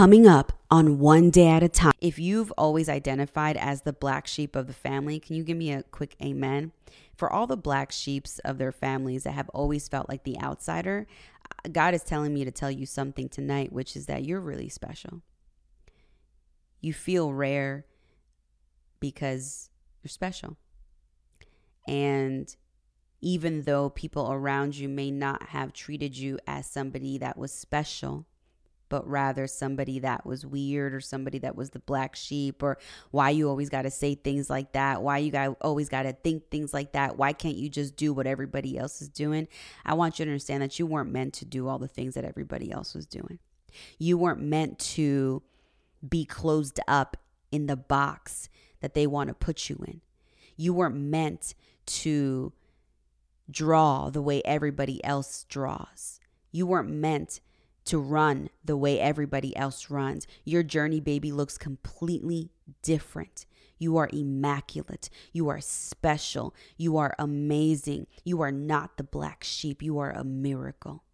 coming up on one day at a time. If you've always identified as the black sheep of the family, can you give me a quick amen? For all the black sheeps of their families that have always felt like the outsider, God is telling me to tell you something tonight, which is that you're really special. You feel rare because you're special. And even though people around you may not have treated you as somebody that was special, but rather somebody that was weird or somebody that was the black sheep or why you always got to say things like that why you got always got to think things like that why can't you just do what everybody else is doing? I want you to understand that you weren't meant to do all the things that everybody else was doing. You weren't meant to be closed up in the box that they want to put you in. You weren't meant to draw the way everybody else draws. You weren't meant to run the way everybody else runs. Your journey, baby, looks completely different. You are immaculate. You are special. You are amazing. You are not the black sheep. You are a miracle.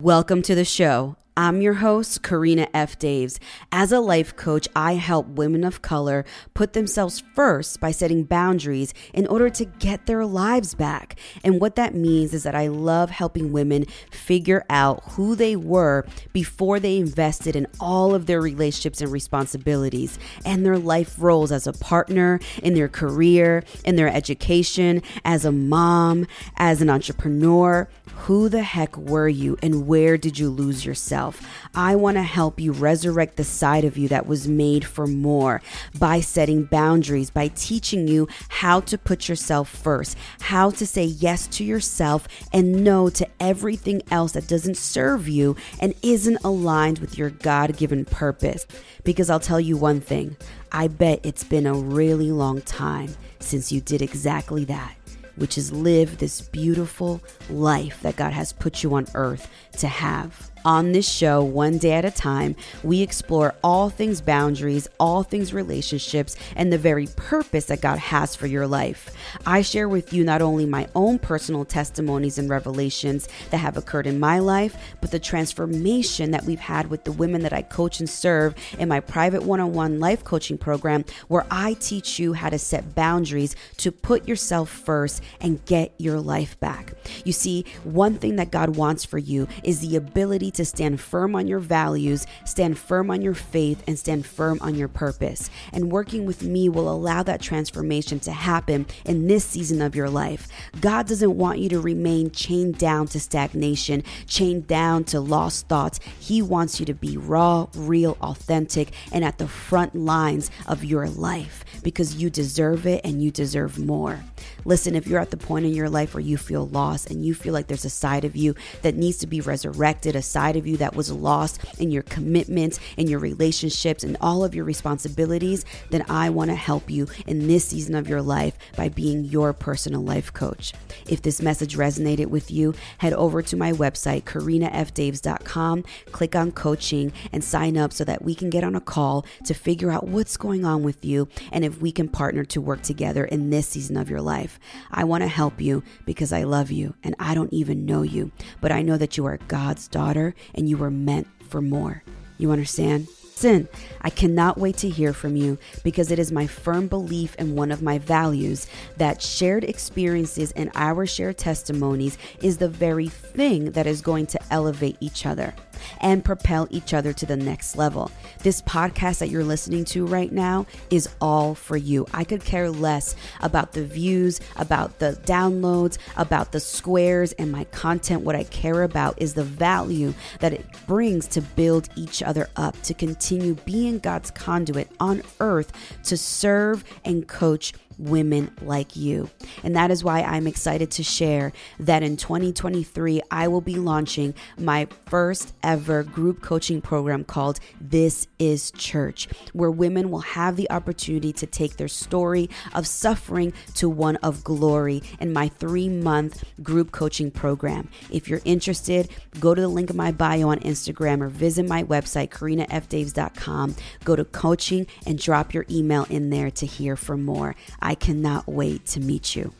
Welcome to the show. I'm your host, Karina F. Daves. As a life coach, I help women of color put themselves first by setting boundaries in order to get their lives back. And what that means is that I love helping women figure out who they were before they invested in all of their relationships and responsibilities and their life roles as a partner, in their career, in their education, as a mom, as an entrepreneur. Who the heck were you and where did you lose yourself? Yourself. I want to help you resurrect the side of you that was made for more by setting boundaries, by teaching you how to put yourself first, how to say yes to yourself and no to everything else that doesn't serve you and isn't aligned with your God given purpose. Because I'll tell you one thing I bet it's been a really long time since you did exactly that which is live this beautiful life that God has put you on earth to have. On this show, one day at a time, we explore all things boundaries, all things relationships, and the very purpose that God has for your life. I share with you not only my own personal testimonies and revelations that have occurred in my life, but the transformation that we've had with the women that I coach and serve in my private one on one life coaching program, where I teach you how to set boundaries to put yourself first and get your life back. You see, one thing that God wants for you is the ability to stand firm on your values, stand firm on your faith, and stand firm on your purpose. And working with me will allow that transformation to happen in this season of your life. God doesn't want you to remain chained down to stagnation, chained down to lost thoughts. He wants you to be raw, real, authentic, and at the front lines of your life because you deserve it and you deserve more. Listen, if you're at the point in your life where you feel lost and you feel like there's a side of you that needs to be resurrected, a side of you that was lost in your commitments, in your relationships, and all of your responsibilities, then I want to help you in this season of your life by being your personal life coach. If this message resonated with you, head over to my website, karinafdaves.com, click on coaching, and sign up so that we can get on a call to figure out what's going on with you and if we can partner to work together in this season of your life life. I want to help you because I love you and I don't even know you, but I know that you are God's daughter and you were meant for more. You understand? Sin, I cannot wait to hear from you because it is my firm belief and one of my values that shared experiences and our shared testimonies is the very thing that is going to elevate each other and propel each other to the next level. This podcast that you're listening to right now is all for you. I could care less about the views, about the downloads, about the squares and my content. What I care about is the value that it brings to build each other up, to continue being God's conduit on earth to serve and coach women like you. And that is why I'm excited to share that in 2023, I will be launching my first ever group coaching program called This is Church, where women will have the opportunity to take their story of suffering to one of glory in my three month group coaching program. If you're interested, go to the link in my bio on Instagram or visit my website, karinafdaves.com. Go to coaching and drop your email in there to hear for more. I cannot wait to meet you.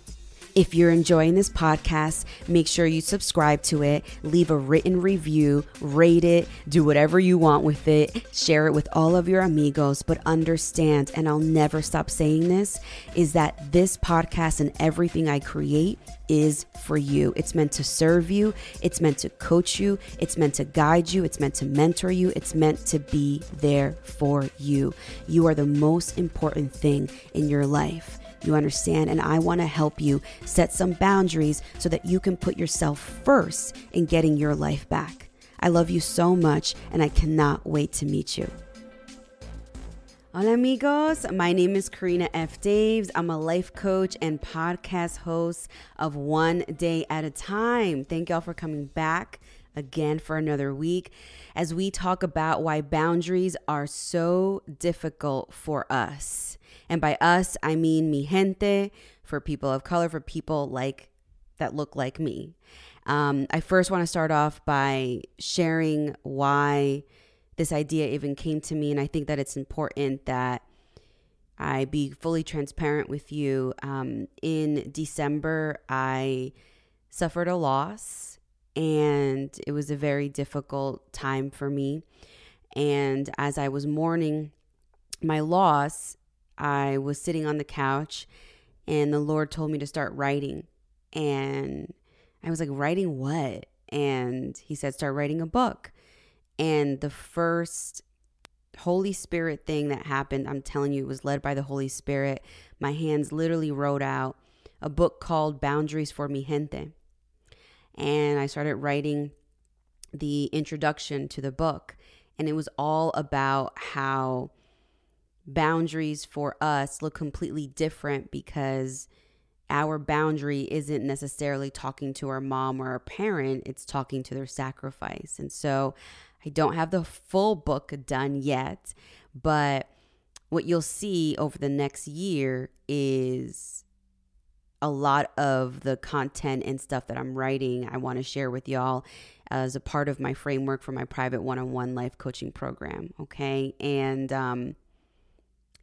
If you're enjoying this podcast, make sure you subscribe to it, leave a written review, rate it, do whatever you want with it, share it with all of your amigos. But understand, and I'll never stop saying this, is that this podcast and everything I create is for you. It's meant to serve you, it's meant to coach you, it's meant to guide you, it's meant to mentor you, it's meant to be there for you. You are the most important thing in your life. You understand? And I want to help you set some boundaries so that you can put yourself first in getting your life back. I love you so much, and I cannot wait to meet you. Hola, amigos. My name is Karina F. Daves. I'm a life coach and podcast host of One Day at a Time. Thank y'all for coming back again for another week as we talk about why boundaries are so difficult for us. And by us, I mean mi gente, for people of color, for people like that look like me. Um, I first want to start off by sharing why this idea even came to me. And I think that it's important that I be fully transparent with you. Um, in December, I suffered a loss, and it was a very difficult time for me. And as I was mourning my loss, I was sitting on the couch and the Lord told me to start writing. And I was like, writing what? And he said, start writing a book. And the first Holy Spirit thing that happened, I'm telling you, it was led by the Holy Spirit. My hands literally wrote out a book called Boundaries for Mi Gente. And I started writing the introduction to the book. And it was all about how boundaries for us look completely different because our boundary isn't necessarily talking to our mom or our parent, it's talking to their sacrifice. And so I don't have the full book done yet, but what you'll see over the next year is a lot of the content and stuff that I'm writing, I want to share with y'all as a part of my framework for my private one on one life coaching program. Okay. And, um,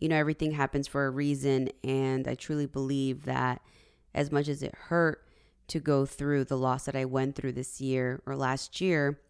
you know, everything happens for a reason. And I truly believe that as much as it hurt to go through the loss that I went through this year or last year,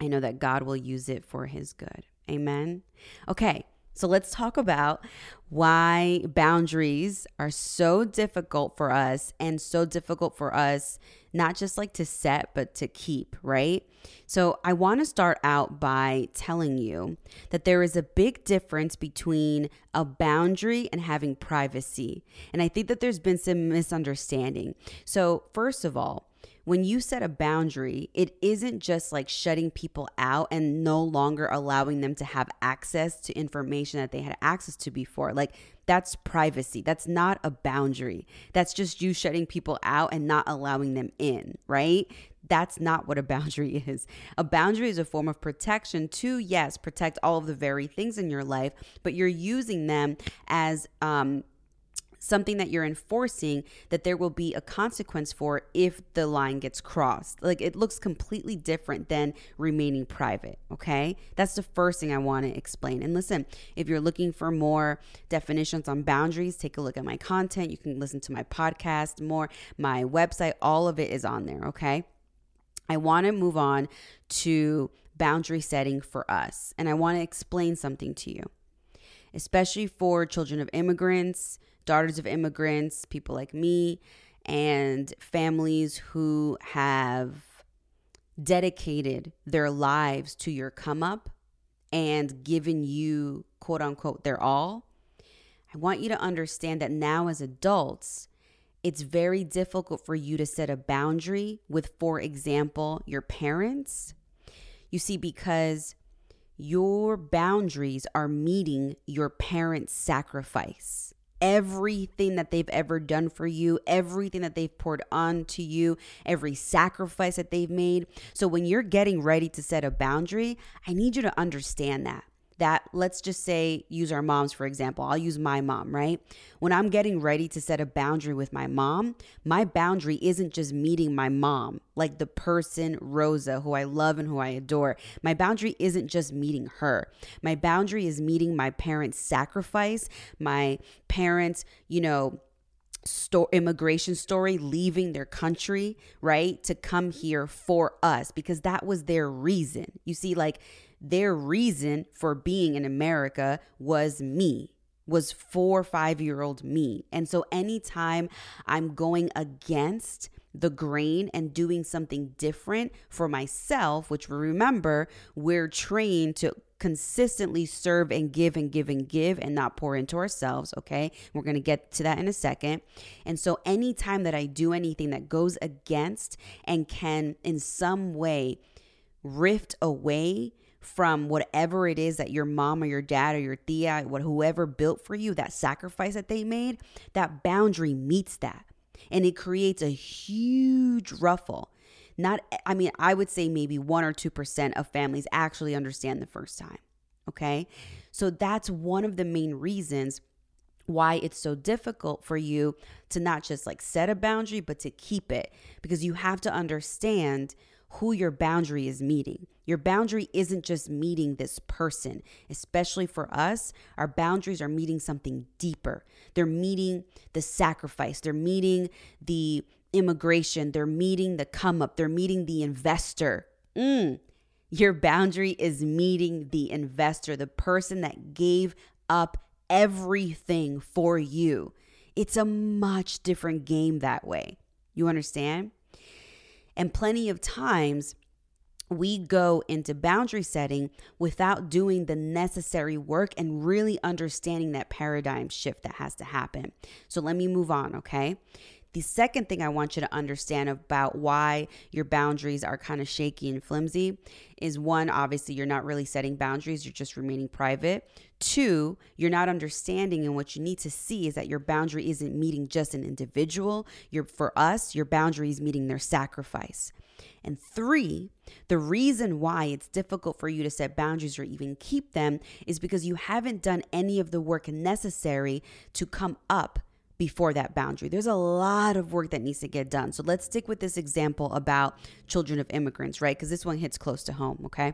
I know that God will use it for his good. Amen. Okay. So let's talk about why boundaries are so difficult for us and so difficult for us, not just like to set, but to keep, right? So I want to start out by telling you that there is a big difference between a boundary and having privacy. And I think that there's been some misunderstanding. So, first of all, when you set a boundary, it isn't just like shutting people out and no longer allowing them to have access to information that they had access to before. Like that's privacy. That's not a boundary. That's just you shutting people out and not allowing them in, right? That's not what a boundary is. A boundary is a form of protection to, yes, protect all of the very things in your life, but you're using them as um, something that you're enforcing that there will be a consequence for if the line gets crossed. Like it looks completely different than remaining private. Okay. That's the first thing I want to explain. And listen, if you're looking for more definitions on boundaries, take a look at my content. You can listen to my podcast more, my website, all of it is on there. Okay. I want to move on to boundary setting for us. And I want to explain something to you, especially for children of immigrants daughters of immigrants, people like me, and families who have dedicated their lives to your come up and given you, quote unquote, their all. I want you to understand that now, as adults, it's very difficult for you to set a boundary with, for example, your parents. You see, because your boundaries are meeting your parents' sacrifice everything that they've ever done for you, everything that they've poured onto you, every sacrifice that they've made. So when you're getting ready to set a boundary, I need you to understand that that let's just say use our moms for example. I'll use my mom right? When i'm getting ready to set a boundary with my mom my boundary isn't just meeting my mom like the person rosa who i love and who i adore. My boundary isn't just meeting her. My boundary is meeting my parents sacrifice my parents you know sto- immigration story, leaving their country, right, to come here for us because that was their reason. You see, like their reason for being in America was me, was four or five year old me. And so anytime I'm going against the grain and doing something different for myself, which remember, we're trained to consistently serve and give and give and give and not pour into ourselves. Okay. We're to get to that in a second. And so, anytime that I do anything that goes against and can in some way rift away from whatever it is that your mom or your dad or your tia, what whoever built for you, that sacrifice that they made, that boundary meets that. And it creates a huge ruffle. Not i mean i would say maybe 1 or 2% of families actually understand the first time okay? So that's one of the main reasons why it's so difficult for you to not just like set a boundary but to keep it. Because you have to understand who your boundary is meeting. Your boundary isn't just meeting this person, especially for us. Our boundaries are meeting something deeper. They're meeting the sacrifice, they're meeting the immigration, they're meeting the come up, they're meeting the investor. Mm. Your boundary is meeting the investor, the person that gave up everything for you. It's a much different game that way. You understand? And plenty of times, we go into boundary setting without doing the necessary work and really understanding that paradigm shift that has to happen. So let me move on, okay? The second thing I want you to understand about why your boundaries are kind of shaky and flimsy is one, obviously, you're not really setting boundaries, you're just remaining private. Two, you're not understanding, and what you need to see is that your boundary isn't meeting just an individual. You're, for us, your boundary is meeting their sacrifice. And three, the reason why it's difficult for you to set boundaries or even keep them is because you haven't done any of the work necessary to come up before that boundary. There's a lot of work that needs to get done. So let's stick with this example about children of immigrants, right? Because this one hits close to home, okay?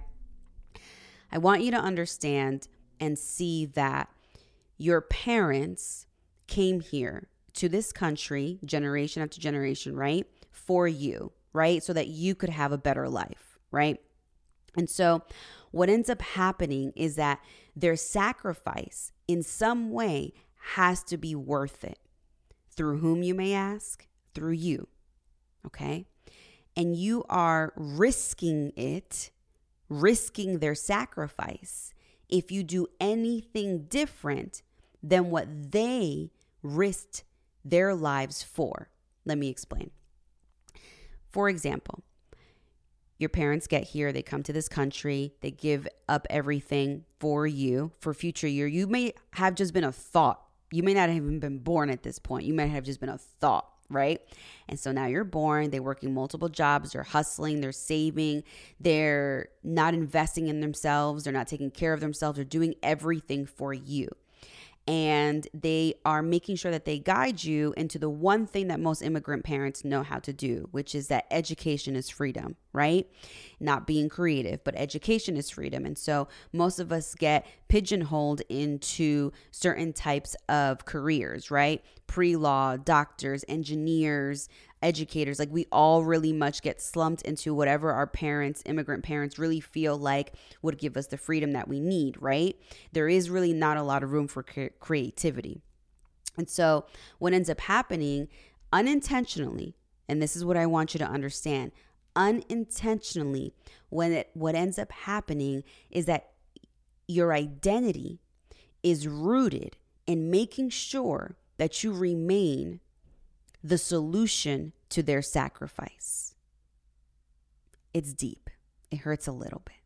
I want you to understand and see that your parents came here to this country generation after generation, right? For you, right? So that you could have a better life, right? And so what ends up happening is that their sacrifice in some way has to be worth it. Through whom you may ask? Through you. Okay? And you are risking it, risking their sacrifice if you do anything different than what they risked their lives for. Let me explain. For example, your parents get here, they come to this country, they give up everything for you for future year. You may have just been a thought you may not have even been born at this point. You might have just been a thought, right? And so now you're born, they're working multiple jobs, they're hustling, they're saving, they're not investing in themselves, they're not taking care of themselves, they're doing everything for you and they are making sure that they guide you into the one thing that most immigrant parents know how to do, which is that education is freedom, right? Not being creative, but education is freedom. And so most of us get pigeonholed into certain types of careers, right? Pre law, doctors, engineers, educators, like we all really much get slumped into whatever our parents, immigrant parents, really feel like would give us the freedom that we need, right? There is really not a lot of room for cre- creativity. And so, what ends up happening unintentionally, and this is what I want you to understand unintentionally, when it, what ends up happening is that your identity is rooted in making sure that you remain the solution to their sacrifice. It's deep, it hurts a little bit,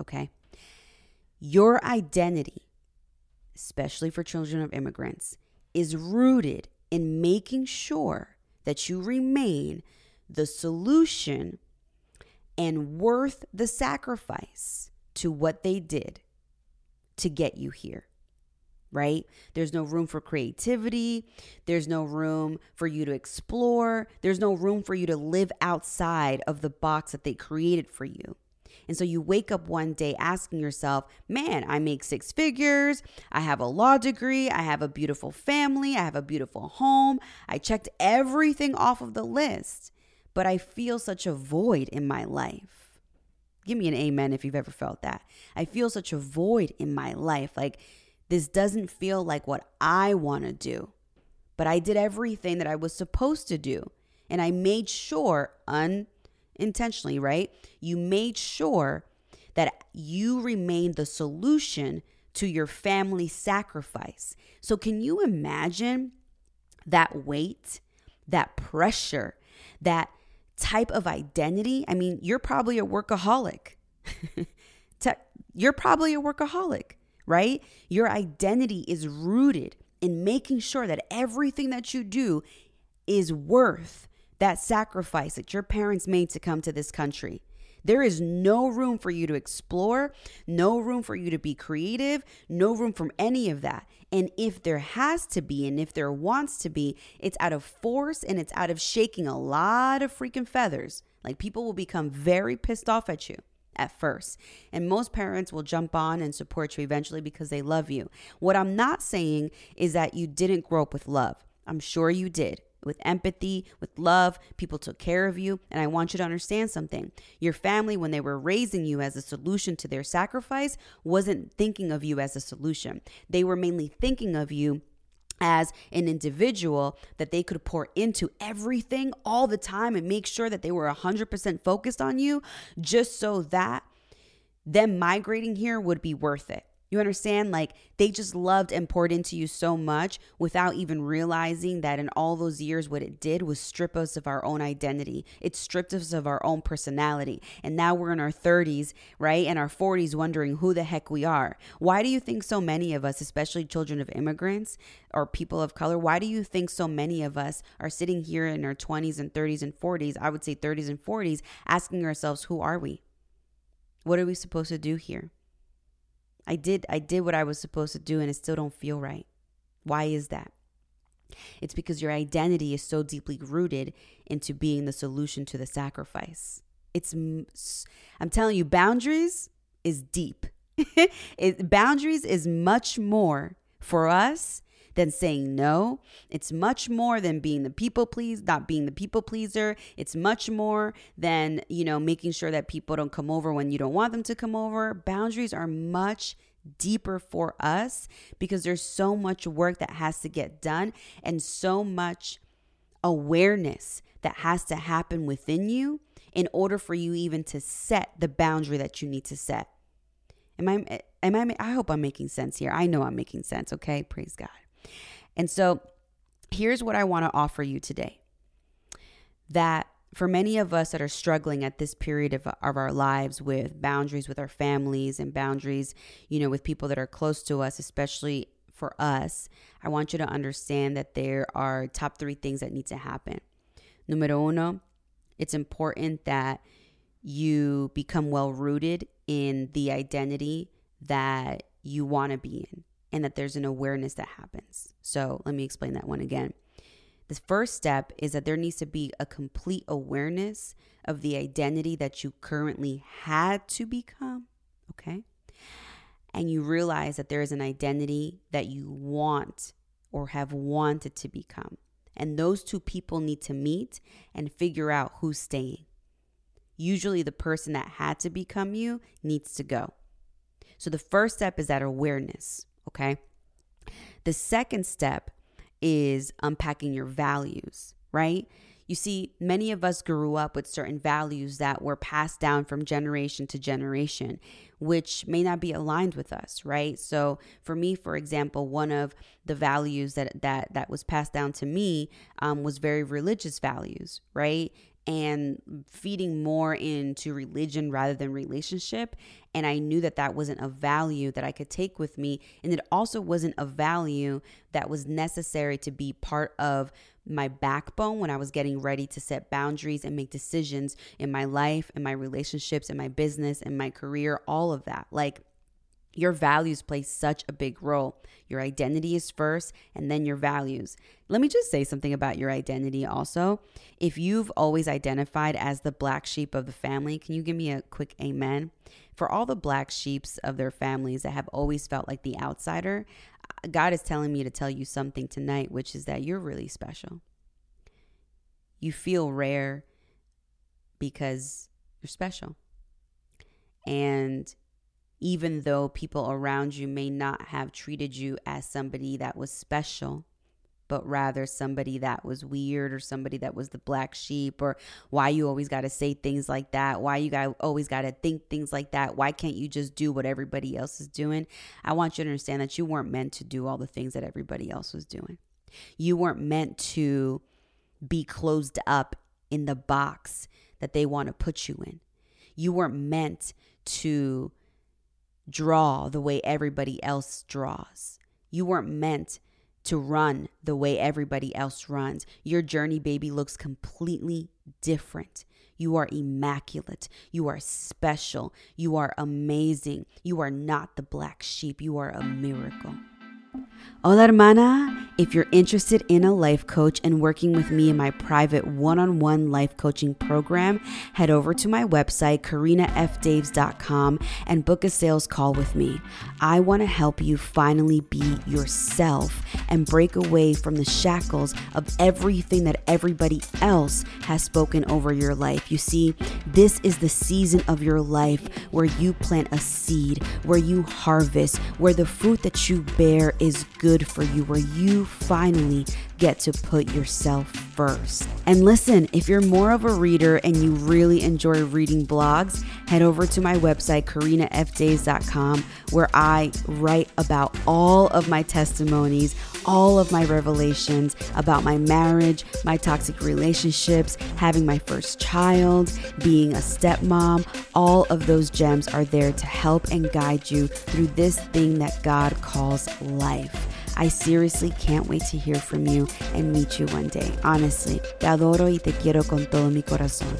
okay? Your identity, especially for children of immigrants, is rooted in making sure that you remain the solution and worth the sacrifice to what they did to get you here right? There's no room for creativity. There's no room for you to explore. There's no room for you to live outside of the box that they created for you. And so you wake up one day asking yourself, man, I make six figures. I have a law degree. I have a beautiful family. I have a beautiful home. I checked everything off of the list, but I feel such a void in my life. Give me an amen if you've ever felt that. I feel such a void in my life. Like this doesn't feel like what I want to do, but I did everything that I was supposed to do. And I made sure un intentionally, right? You made sure that you remained the solution to your family sacrifice. So, can you imagine that weight, that pressure, that type of identity? I mean, you're probably a workaholic. you're probably a workaholic, right? Your identity is rooted in making sure that everything that you do is worth that sacrifice that your parents made to come to this country. There is no room for you to explore, no room for you to be creative, no room for any of that. And if there has to be, and if there wants to be, it's out of force and it's out of shaking a lot of freaking feathers. Like people will become very pissed off at you at first. And most parents will jump on and support you eventually because they love you. What I'm not saying is that you didn't grow up with love. I'm sure you did with empathy, with love. People took care of you. And I want you to understand something. Your family, when they were raising you as a solution to their sacrifice, wasn't thinking of you as a solution. They were mainly thinking of you as an individual that they could pour into everything all the time and make sure that they were 100% focused on you just so that them migrating here would be worth it. You understand? Like they just loved and poured into you so much without even realizing that in all those years, what it did was strip us of our own identity. It stripped us of our own personality. And now we're in our 30s, right? And our 40s wondering who the heck we are. Why do you think so many of us, especially children of immigrants or people of color, why do you think so many of us are sitting here in our 20s and 30s and 40s, I would say 30s and 40s, asking ourselves, who are we? What are we supposed to do here? I did I did what I was supposed to do and it still don't feel right. Why is that? It's because your identity is so deeply rooted into being the solution to the sacrifice. It's I'm telling you boundaries is deep. it, boundaries is much more for us than saying no. It's much more than being the people please, not being the people pleaser. It's much more than, you know, making sure that people don't come over when you don't want them to come over. Boundaries are much deeper for us because there's so much work that has to get done and so much awareness that has to happen within you in order for you even to set the boundary that you need to set. Am I am I I hope I'm making sense here. I know I'm making sense, okay? Praise God. And so here's what I want to offer you today that for many of us that are struggling at this period of, of our lives with boundaries with our families and boundaries, you know, with people that are close to us, especially for us, I want you to understand that there are top three things that need to happen. Numero uno, it's important that you become well rooted in the identity that you want to be in and that there's an awareness that happens. So let me explain that one again. The first step is that there needs to be a complete awareness of the identity that you currently had to become. Okay. And you realize that there is an identity that you want or have wanted to become. And those two people need to meet and figure out who's staying. Usually, the person that had to become you needs to go. So, the first step is that awareness. Okay. The second step is unpacking your values, right? You see, many of us grew up with certain values that were passed down from generation to generation, which may not be aligned with us, right? So, for me, for example, one of the values that that that was passed down to me um, was very religious values, right? And feeding more into religion rather than relationship. And I knew that that wasn't a value that I could take with me. And it also wasn't a value that was necessary to be part of my backbone when I was getting ready to set boundaries and make decisions in my life, in my relationships, in my business, in my career, all of that. Like, Your values play such a big role. Your identity is first and then your values. Let me just say something about your identity also. If you've always identified as the black sheep of the family, can you give me a quick amen? For all the black sheeps of their families that have always felt like the outsider, uh, God is telling me to tell you something tonight, which is that you're really special. You feel rare because you're special. And even though people around you may not have treated you as somebody that was special, but rather somebody that was weird or somebody that was the black sheep or why you always got to say things like that why you got always got to think things like that why can't you just do what everybody else is doing? I want you to understand that you weren't meant to do all the things that everybody else was doing. You weren't meant to be closed up in the box that they want to put you in. You weren't meant to draw the way everybody else draws. You weren't meant to run the way everybody else runs. Your journey, baby, looks completely different. You are immaculate. You are special. You are amazing. You are not the black sheep. You are a miracle. Hola, hermana. If you're interested in a life coach and working with me in my private one on one life coaching program, head over to my website, karinafdaves.com, and book a sales call with me. I want to help you finally be yourself and break away from the shackles of everything that everybody else has spoken over your life. You see, this is the season of your life where you plant a seed, where you harvest, where the fruit that you bear is good for you, where you finally get to put yourself first. And listen, if you're more of a reader and you really enjoy reading blogs, head over to my website, karinafdaves.com, where I write about all of my testimonies, all of my revelations about my marriage, my toxic relationships, having my first child, being a stepmom. All of those gems are there to help and guide you through this thing that God calls life. I seriously can't wait to hear from you and meet you one day. Honestly, te adoro y te quiero con todo mi corazón.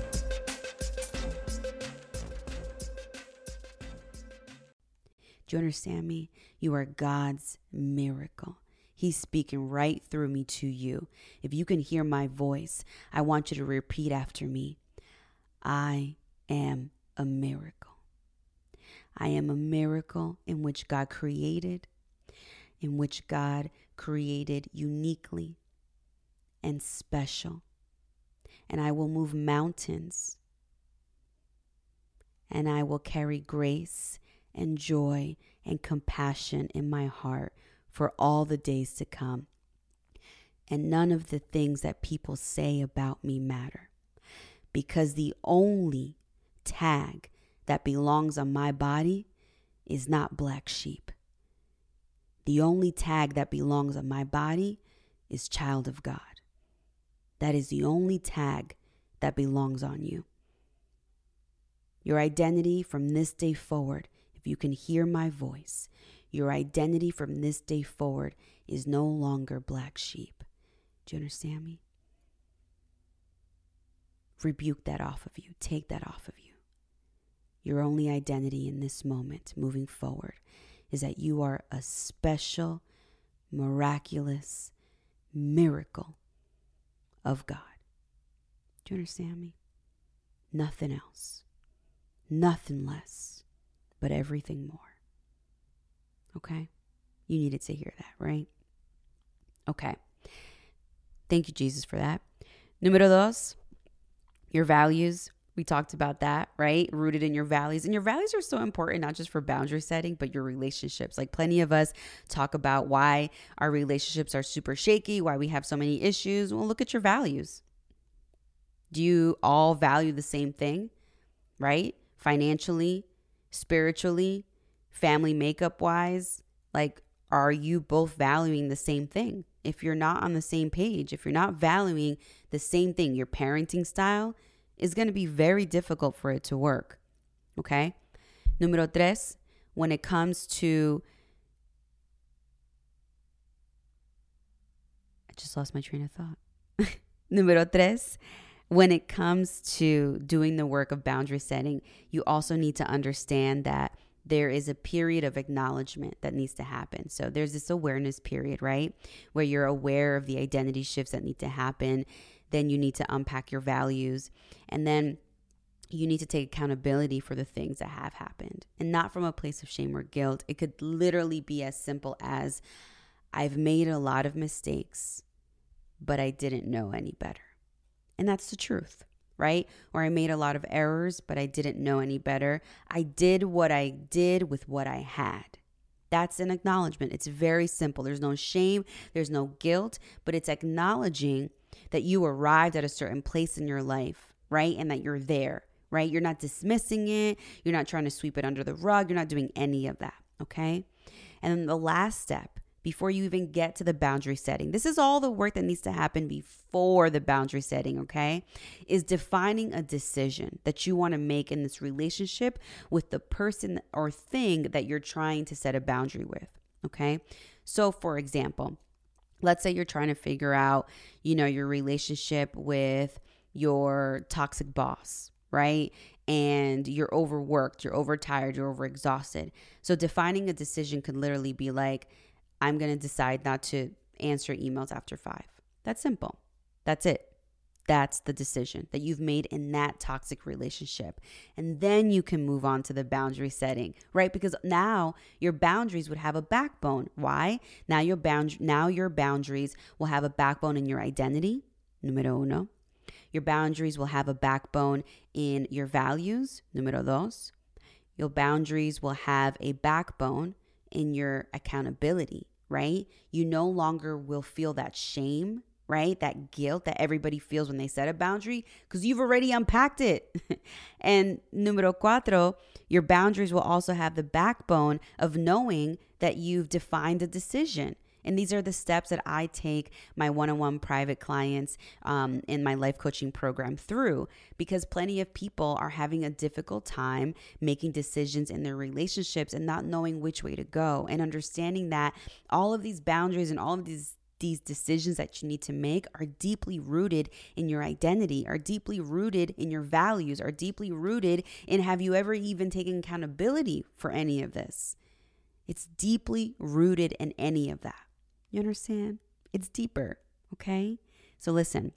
Do you understand me? You are God's miracle. He's speaking right through me to you. If you can hear my voice, I want you to repeat after me I am a miracle. I am a miracle in which God created in which God created uniquely and special. And I will move mountains. And I will carry grace and joy and compassion in my heart for all the days to come. And none of the things that people say about me matter. Because the only tag that belongs on my body is not black sheep. The only tag that belongs on my body is child of God. That is the only tag that belongs on you. Your identity from this day forward, if you can hear my voice, your identity from this day forward is no longer black sheep. Do you understand me? Rebuke that off of you. Take that off of you. Your only identity in this moment, moving forward, is that you are a special, miraculous miracle of God. Do you understand me? Nothing else, nothing less, but everything more. Okay? You needed to hear that, right? Okay. Thank you, Jesus, for that. Número dos, your values we talked about that, right? Rooted in your values. And your values are so important, not just for boundary setting, but your relationships. Like plenty of us talk about why our relationships are super shaky, why we have so many issues. Well, look at your values. Do you all value the same thing, right? Financially, spiritually, family makeup wise? Like, are you both valuing the same thing? If you're not on the same page, if you're not valuing the same thing, your parenting style, is going to be very difficult for it to work. Okay? Número tres, when it comes to. I just lost my train of thought. Número tres, when it comes to doing the work of boundary setting, you also need to understand that there is a period of acknowledgement that needs to happen. So there's this awareness period, right? Where you're aware of the identity shifts that need to happen. Then you need to unpack your values. And then you need to take accountability for the things that have happened and not from a place of shame or guilt. It could literally be as simple as I've made a lot of mistakes, but I didn't know any better. And that's the truth right? Or I made a lot of errors, but I didn't know any better. I did what I did with what I had. That's an acknowledgement. It's very simple. There's no shame, there's no guilt, but it's acknowledging that you arrived at a certain place in your life, right? And that you're there, right? You're not dismissing it, you're not trying to sweep it under the rug, you're not doing any of that, okay? And then the last step before you even get to the boundary setting. This is all the work that needs to happen before the boundary setting, okay? Is defining a decision that you want to make in this relationship with the person or thing that you're trying to set a boundary with, okay? So, for example, let's say you're trying to figure out, you know, your relationship with your toxic boss, right? And you're overworked, you're overtired, you're overexhausted. So defining a decision could literally be like, I'm going to decide not to answer emails after five. That's simple. That's it. That's the decision that you've made in that toxic relationship. And then you can move on to the boundary setting, right? Because now your boundaries would have a backbone. Why? Now your bound now your boundaries will have a backbone in your identity, numero uno. Your boundaries will have a backbone in your values, numero dos. Your boundaries will have a backbone in your accountability, right? You no longer will feel that shame, right? That guilt that everybody feels when they set a boundary because you've already unpacked it. and numero cuatro, your boundaries will also have the backbone of knowing that you've defined a decision. And these are the steps that I take my one on one private clients um, in my life coaching program through because plenty of people are having a difficult time making decisions in their relationships and not knowing which way to go and understanding that all of these boundaries and all of these these decisions that you need to make are deeply rooted in your identity, are deeply rooted in your values, are deeply rooted in have you ever even taken accountability for any of this? It's deeply rooted in any of that. You understand? It's deeper, okay? So listen,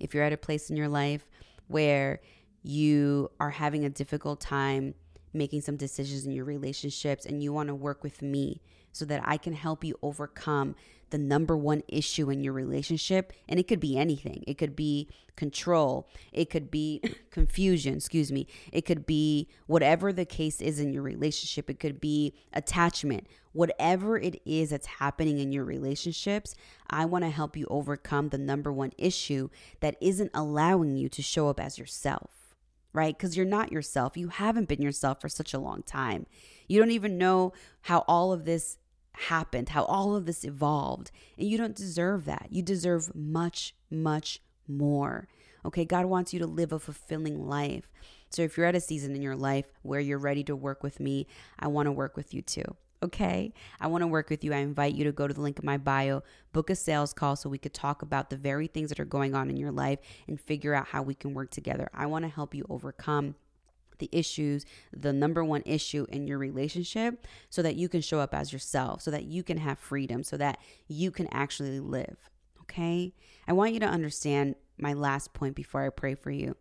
if you're at a place in your life where you are having a difficult time making some decisions in your relationships and you want to work with me so that I can help you overcome the number one issue in your relationship. And it could be anything. It could be control. It could be confusion, excuse me. It could be whatever the case is in your relationship. It could be attachment. Whatever it is that's happening in your relationships, I want to help you overcome the number one issue that isn't allowing you to show up as yourself right? Because you're not yourself. You haven't been yourself for such a long time. You don't even know how all of this happened, how all of this evolved. And you don't deserve that. You deserve much, much more. Okay, God wants you to live a fulfilling life. So if you're at a season in your life where you're ready to work with me, I want to work with you too. Okay, I want to work with you. I invite you to go to the link in my bio, book a sales call so we could talk about the very things that are going on in your life and figure out how we can work together. I want to help you overcome the issues, the number one issue in your relationship, so that you can show up as yourself, so that you can have freedom, so that you can actually live. Okay? I want you to understand my last point before I pray for you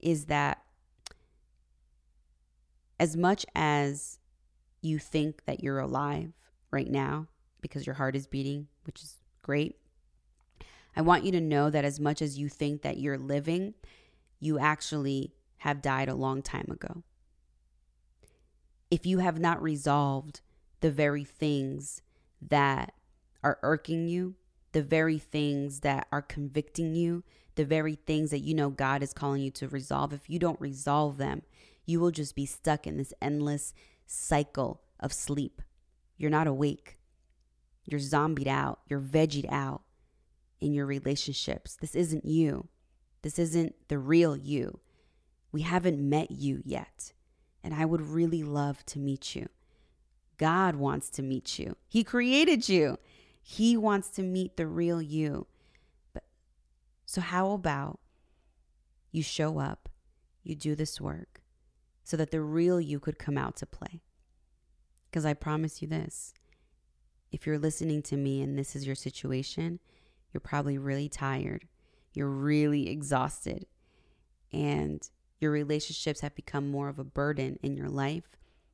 is that as much as you think that you're alive right now because your heart is beating, which is great, I want you to know that as much as you think that you're living, you actually have died a long time ago. If you have not resolved the very things that are irking you, the very things that are convicting you, the very things that you know God is calling you to resolve, if you don't resolve them, you will just be stuck in this endless cycle of sleep. You're not awake. You're zombied out. You're vegged out in your relationships. This isn't you. This isn't the real you. We haven't met you yet. And I would really love to meet you. God wants to meet you. He created you. He wants to meet the real you. But so how about you show up, you do this work so that the real you could come out to play? Because I promise you this if you're listening to me and this is your situation, you're probably really tired. You're really exhausted. And your relationships have become more of a burden in your life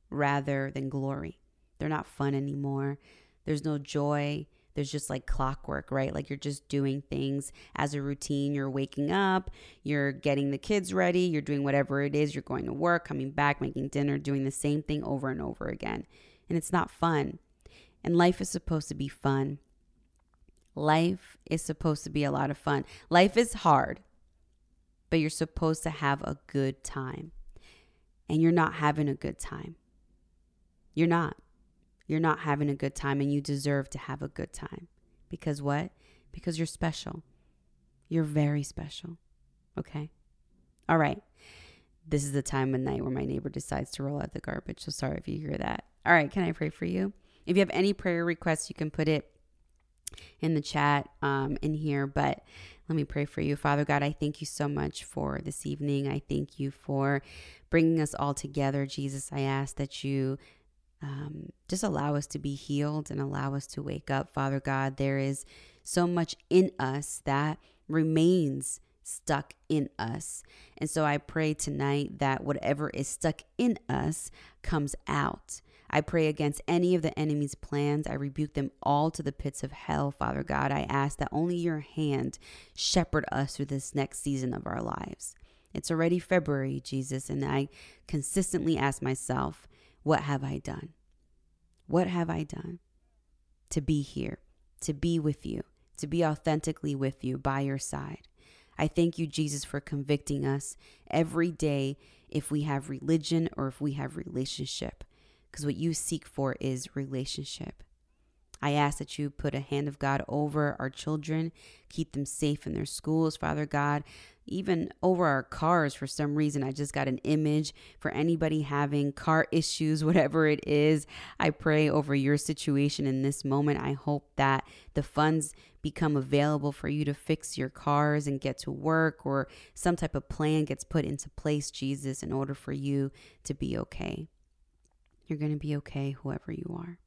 rather than glory. They're not fun anymore. There's no joy. There's just like clockwork, right? Like you're just doing things as a routine. You're waking up, you're getting the kids ready, you're doing whatever it is. You're going to work, coming back, making dinner, doing the same thing over and over again. And it's not fun. And life is supposed to be fun. Life is supposed to be a lot of fun. Life is hard, but you're supposed to have a good time. And you're not having a good time. You're not. You're not having a good time, and you deserve to have a good time. Because what? Because you're special. You're very special. Okay? All right. This is the time of night where my neighbor decides to roll out the garbage. So sorry if you hear that. All right. Can I pray for you? If you have any prayer requests, you can put it in the chat um, in here. But let me pray for you. Father God, I thank you so much for this evening. I thank you for bringing us all together. Jesus, I ask that you um, just allow us to be healed and allow us to wake up. Father God, there is so much in us that remains stuck in us. And so I pray tonight that whatever is stuck in us comes out. I pray against any of the enemy's plans. I rebuke them all to the pits of hell, Father God. I ask that only your hand shepherd us through this next season of our lives. It's already February, Jesus, and I consistently ask myself, what have I done? What have I done to be here, to be with you, to be authentically with you by your side? I thank you, Jesus, for convicting us every day if we have religion or if we have relationship because what you seek for is relationship. I ask that you put a hand of God over our children, keep them safe in their schools, Father God, even over our cars for some reason. I just got an image for anybody having car issues, whatever it is. I pray over your situation in this moment. I hope that the funds become available for you to fix your cars and get to work, or some type of plan gets put into place, Jesus, in order for you to be okay. You're going to be okay, whoever you are.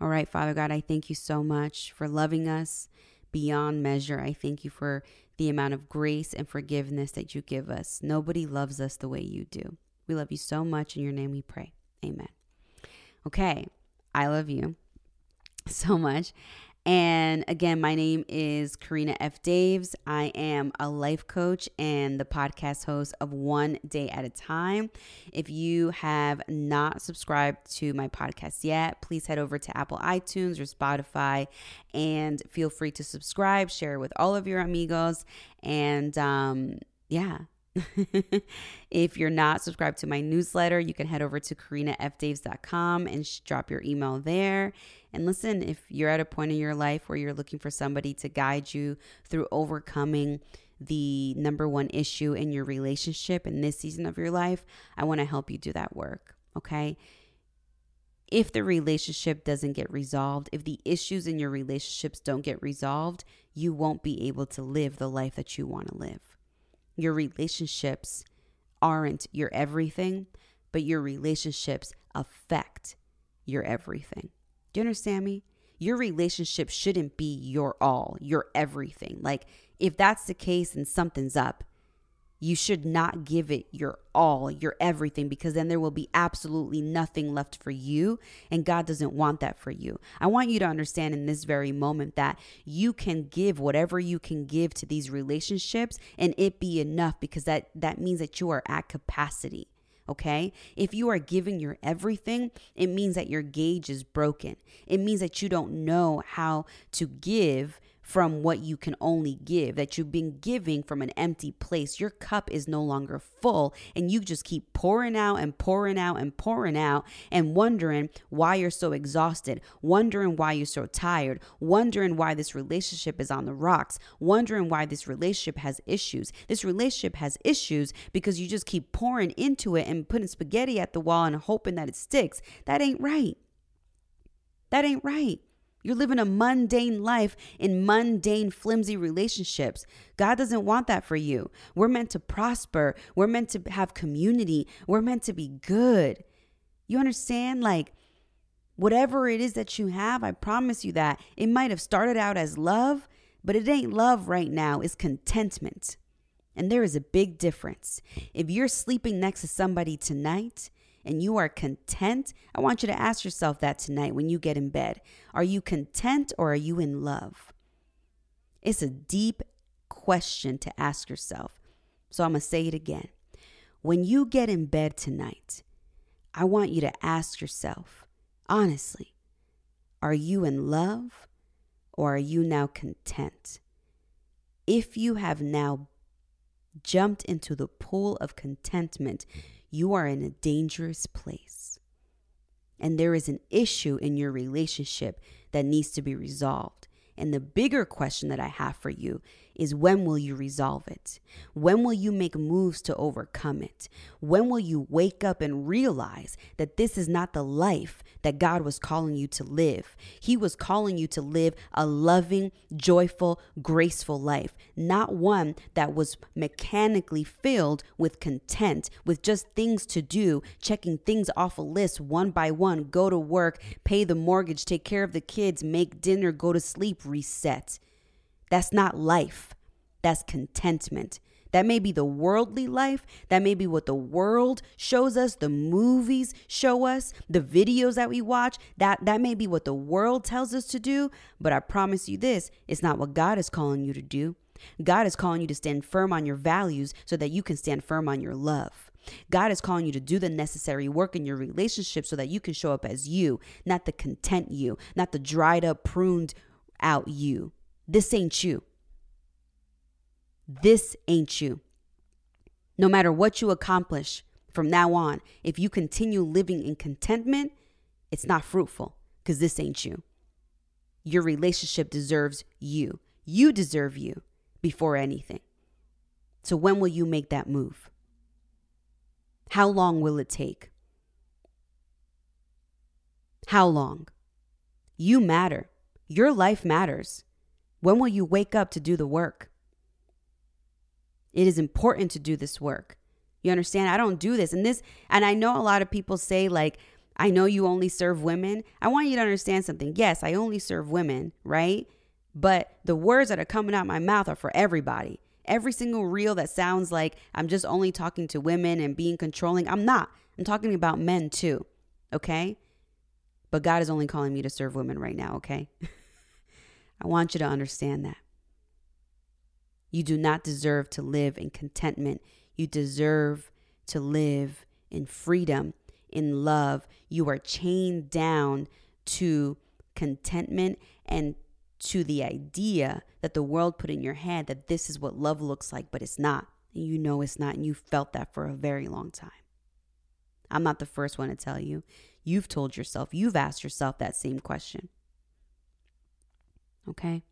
All right, Father God, I thank you so much for loving us beyond measure. I thank you for the amount of grace and forgiveness that you give us. Nobody loves us the way you do. We love you so much. In your name we pray. Amen. Okay, I love you so much. And again, my name is Karina F. Daves. I am a life coach and the podcast host of One Day at a Time. If you have not subscribed to my podcast yet, please head over to Apple iTunes or Spotify and feel free to subscribe, share with all of your amigos. And um, yeah, if you're not subscribed to my newsletter, you can head over to karinafdaves.com and sh- drop your email there. And listen, if you're at a point in your life where you're looking for somebody to guide you through overcoming the number one issue in your relationship in this season of your life, I want to help you do that work. Okay. If the relationship doesn't get resolved, if the issues in your relationships don't get resolved, you won't be able to live the life that you want to live. Your relationships aren't your everything, but your relationships affect your everything. Do you understand me? Your relationship shouldn't be your all, your everything. Like, if that's the case and something's up, you should not give it your all, your everything, because then there will be absolutely nothing left for you. And God doesn't want that for you. I want you to understand in this very moment that you can give whatever you can give to these relationships and it be enough because that, that means that you are at capacity. Okay. If you are giving your everything, it means that your gauge is broken. It means that you don't know how to give from what you can only give, that you've been giving from an empty place. Your cup is no longer full, and you just keep pouring out and pouring out and pouring out and wondering why you're so exhausted, wondering why you're so tired, wondering why this relationship is on the rocks, wondering why this relationship has issues. This relationship has issues because you just keep pouring into it and putting spaghetti at the wall and hoping that it sticks. That ain't right. That ain't right. You're living a mundane life in mundane, flimsy relationships. God doesn't want that for you. We're meant to prosper. We're meant to have community. We're meant to be good. You understand? Like, Whatever it is that you have, I promise you that it might have started out as love, but it ain't love right now, it's contentment. And there is a big difference. If you're sleeping next to somebody tonight and you are content, I want you to ask yourself that tonight when you get in bed. Are you content or are you in love? It's a deep question to ask yourself. So I'm going to say it again. When you get in bed tonight, I want you to ask yourself, honestly, are you in love or are you now content? If you have now jumped into the pool of contentment, you are in a dangerous place. And there is an issue in your relationship that needs to be resolved. And the bigger question that I have for you is when will you resolve it? When will you make moves to overcome it? When will you wake up and realize that this is not the life that God was calling you to live? He was calling you to live a loving, joyful, graceful life, not one that was mechanically filled with content, with just things to do, checking things off a list one by one, go to work, pay the mortgage, take care of the kids, make dinner, go to sleep, reset. That's not life. That's contentment. That may be the worldly life. That may be what the world shows us, the movies show us, the videos that we watch. That that may be what the world tells us to do, but I promise you this, it's not what God is calling you to do. God is calling you to stand firm on your values so that you can stand firm on your love. God is calling you to do the necessary work in your relationship so that you can show up as you, not the content you, not the dried up, pruned out you. This ain't you. This ain't you. No matter what you accomplish from now on, if you continue living in contentment, it's not fruitful because this ain't you. Your relationship deserves you. You deserve you before anything. So, when will you make that move? How long will it take? How long? You matter. Your life matters. When will you wake up to do the work? It is important to do this work. You understand? I don't do this. And this, and I know a lot of people say, like, I know you only serve women. I want you to understand something. Yes, I only serve women, right? But the words that are coming out my mouth are for everybody. Every single reel that sounds like I'm just only talking to women and being controlling, I'm not. I'm talking about men too, okay? But God is only calling me to serve women right now, okay? I want you to understand that. You do not deserve to live in contentment. You deserve to live in freedom, in love. You are chained down to contentment and to the idea that the world put in your head that this is what love looks like, but it's not. And you know it's not, and you felt that for a very long time. I'm not the first one to tell you. You've told yourself, you've asked yourself that same question. Okay.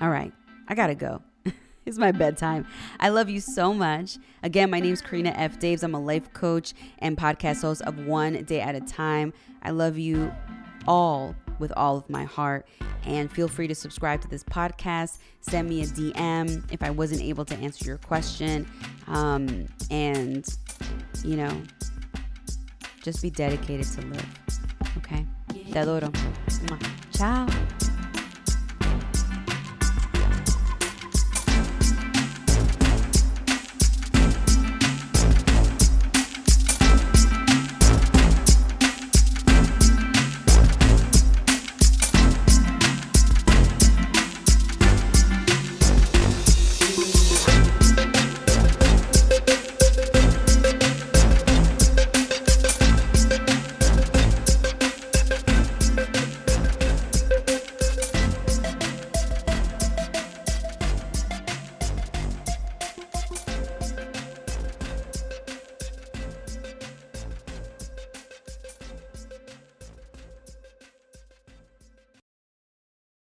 All right. I got to go. it's my bedtime. I love you so much. Again, my name is Karina F. Daves. I'm a life coach and podcast host of One Day at a Time. I love you all with all of my heart. And feel free to subscribe to this podcast. Send me a DM if I wasn't able to answer your question. Um, and, you know, just be dedicated to live. Okay? Te adoro. Ciao.